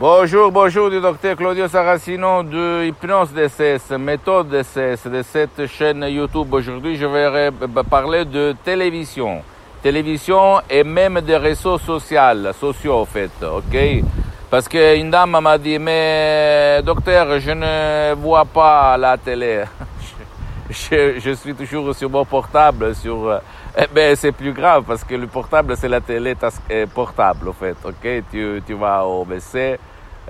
Bonjour, bonjour du docteur Claudio Saracino de Hypnose DCS, méthode DCS de cette chaîne YouTube. Aujourd'hui, je vais parler de télévision. Télévision et même des réseaux sociaux, sociaux en fait, ok? Parce qu'une dame m'a dit, mais docteur, je ne vois pas la télé. je, je, suis toujours sur mon portable, sur... Eh ben, c'est plus grave parce que le portable, c'est la télé portable, en fait, ok? Tu, tu vas au WC,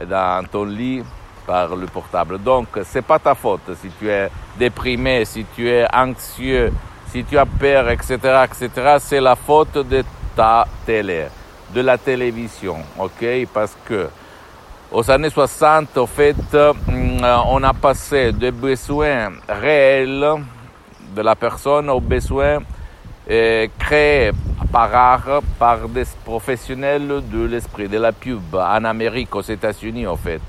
dans ton lit par le portable. Donc, c'est pas ta faute si tu es déprimé, si tu es anxieux, si tu as peur, etc., etc. C'est la faute de ta télé, de la télévision, ok? Parce que aux années 60, en fait, mm, on a passé des besoins réels de la personne aux besoins créés par art, par des professionnels de l'esprit, de la pub, en Amérique, aux États-Unis, en fait.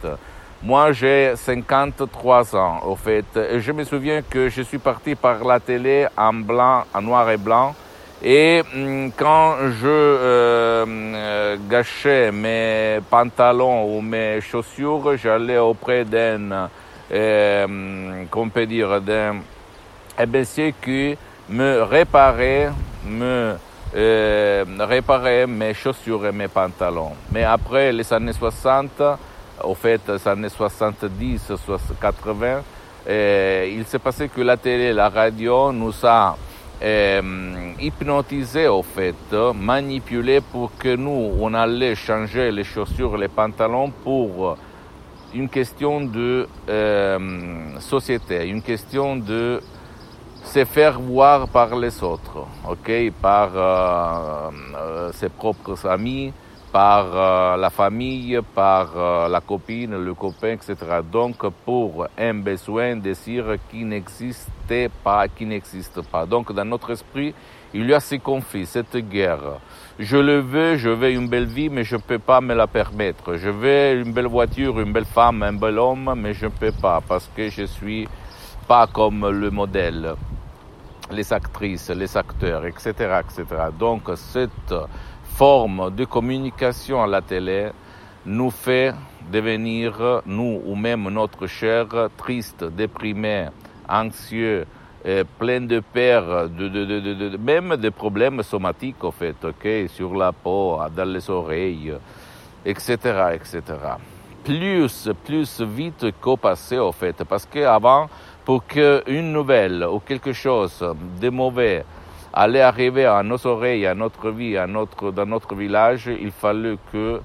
Moi, j'ai 53 ans, au fait. Je me souviens que je suis parti par la télé en blanc, en noir et blanc. Et mm, quand je euh, gâchais mes pantalons ou mes chaussures, j'allais auprès d'un, euh, qu'on peut dire, d'un monsieur qui me réparait, me euh, réparer mes chaussures et mes pantalons. Mais après les années 60, au fait, les années 70, 80, euh, il s'est passé que la télé, la radio nous a euh, hypnotisé au fait, manipulé pour que nous, on allait changer les chaussures, les pantalons pour une question de euh, société, une question de se faire voir par les autres, ok, par euh, euh, ses propres amis, par euh, la famille, par la copine, le copain, etc. Donc pour un besoin, désir qui n'existait pas, qui n'existe pas. Donc dans notre esprit, il y a ces conflits, cette guerre. Je le veux, je veux une belle vie, mais je peux pas me la permettre. Je veux une belle voiture, une belle femme, un bel homme, mais je ne peux pas parce que je suis pas comme le modèle les actrices, les acteurs, etc., etc. Donc cette forme de communication à la télé nous fait devenir, nous ou même notre chair, triste, déprimé, anxieux, et plein de peur, de, de, de, de, même des problèmes somatiques, en fait, ok, sur la peau, dans les oreilles, etc., etc. Plus, plus vite qu'au passé, en fait, parce qu'avant, pour qu'une nouvelle ou quelque chose de mauvais allait arriver à nos oreilles, à notre vie, dans notre village, il fallait que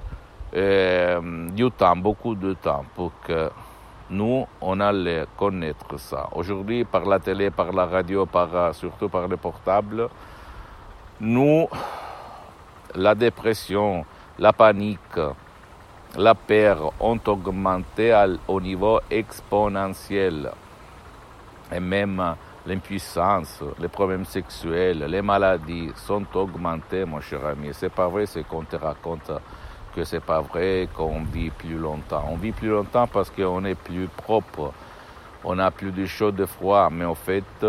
euh, du temps, beaucoup de temps, pour que nous, on allait connaître ça. Aujourd'hui, par la télé, par la radio, par, surtout par les portables, nous, la dépression, la panique, la peur ont augmenté au niveau exponentiel et même l'impuissance, les problèmes sexuels, les maladies sont augmentés, mon cher ami. C'est pas vrai ce qu'on te raconte que c'est pas vrai qu'on vit plus longtemps. On vit plus longtemps parce qu'on est plus propre, on a plus de chaud, de froid, mais en fait,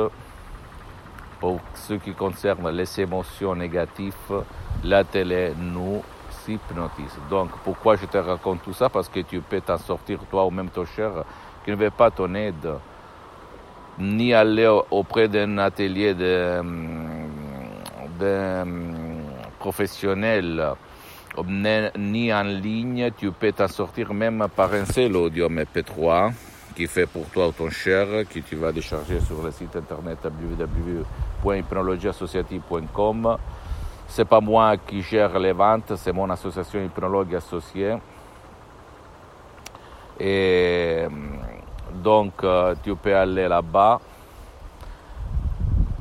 pour ce qui concerne les émotions négatives, la télé nous hypnotise. Donc, pourquoi je te raconte tout ça? Parce que tu peux t'en sortir, toi ou même ton cher, qui ne veut pas ton aide ni aller auprès d'un atelier de, de professionnel, ni en ligne, tu peux t'en sortir même par un seul audio MP3 qui fait pour toi ton cher, que tu vas décharger sur le site internet www.hypnologieassociative.com. C'est pas moi qui gère les ventes, c'est mon association Hypnologue Associée. Donc, euh, tu peux aller là-bas,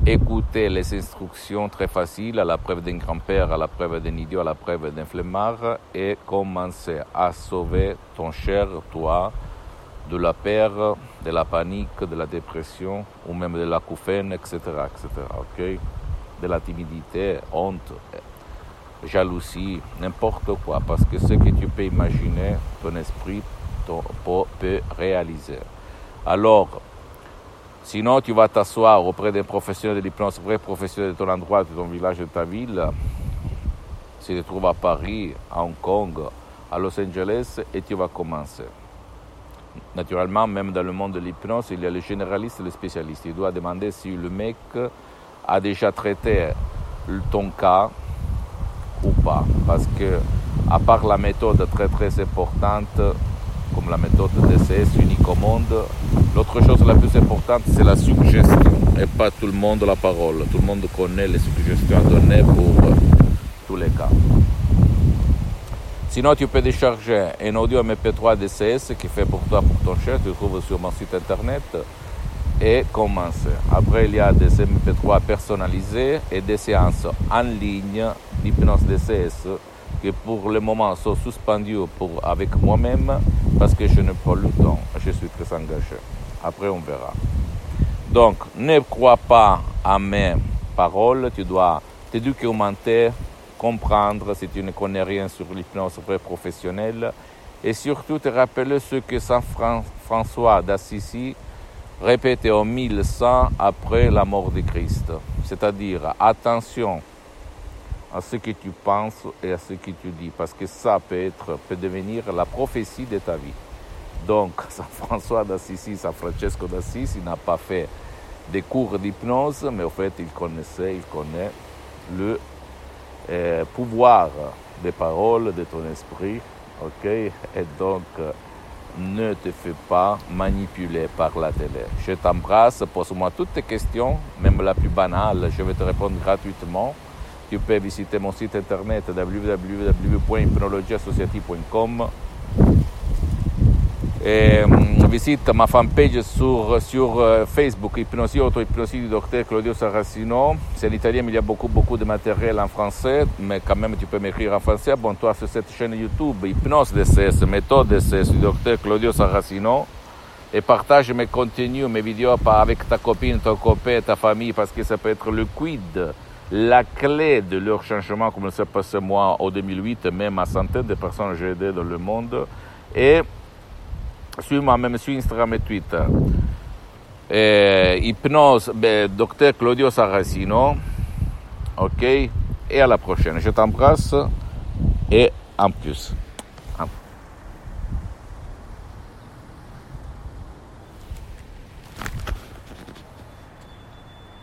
écouter les instructions très faciles, à la preuve d'un grand-père, à la preuve d'un idiot, à la preuve d'un flemmard, et commencer à sauver ton cher, toi, de la peur, de la panique, de la dépression, ou même de la couffaine, etc., etc., ok? De la timidité, honte, jalousie, n'importe quoi, parce que ce que tu peux imaginer, ton esprit peut réaliser. Alors, sinon, tu vas t'asseoir auprès des professionnels de l'hypnose, vrai professionnels de ton endroit, de ton village, de ta ville. Tu te trouves à Paris, à Hong Kong, à Los Angeles et tu vas commencer. Naturellement, même dans le monde de l'hypnose, il y a le généraliste et le spécialiste. Il doit demander si le mec a déjà traité ton cas ou pas. Parce que, à part la méthode très très importante, comme la méthode DCS unique au monde, l'autre chose la plus importante, c'est la suggestion. Et pas tout le monde la parole. Tout le monde connaît les suggestions données pour tous les cas. Sinon, tu peux décharger un audio MP3 DCS qui fait pour toi, pour ton cher, tu le trouves sur mon site internet et commencer. Après, il y a des MP3 personnalisés et des séances en ligne d'hypnose DCS qui pour le moment sont suspendues pour, avec moi-même parce que je n'ai pas le temps, je suis très engagé. Après, on verra. Donc, ne crois pas à mes paroles, tu dois te documenter comprendre si tu ne connais rien sur l'hypnose professionnelle et surtout te rappeler ce que Saint François d'Assisi répétait en 1100 après la mort de Christ. C'est-à-dire, attention à ce que tu penses et à ce que tu dis, parce que ça peut, être, peut devenir la prophétie de ta vie. Donc, Saint François d'Assisi, Saint Francesco d'Assisi n'a pas fait des cours d'hypnose, mais au fait, il connaissait, il connaît le euh, pouvoir des paroles de ton esprit, ok? Et donc, ne te fais pas manipuler par la télé. Je t'embrasse, pose-moi toutes tes questions, même la plus banale, je vais te répondre gratuitement. Tu peux visiter mon site internet www.hypnologieassociative.com et, hum, visite ma fanpage sur, sur euh, Facebook, Hypnosie, Auto-Hypnosie du docteur Claudio Saracino. C'est l'italien, mais il y a beaucoup, beaucoup de matériel en français, mais quand même tu peux m'écrire en français. Abonne-toi sur cette chaîne YouTube, Hypnose DCS, méthode DCS du docteur Claudio Saracino. Et partage mes contenus, mes vidéos avec ta copine, ton copain, ta famille, parce que ça peut être le quid, la clé de leur changement, comme s'est passé moi en 2008, même à centaines de personnes j'ai aidé dans le monde. Et suis-moi même sur Instagram et Twitter. hypnose, ben, docteur Claudio Saracino. Ok Et à la prochaine. Je t'embrasse et en plus.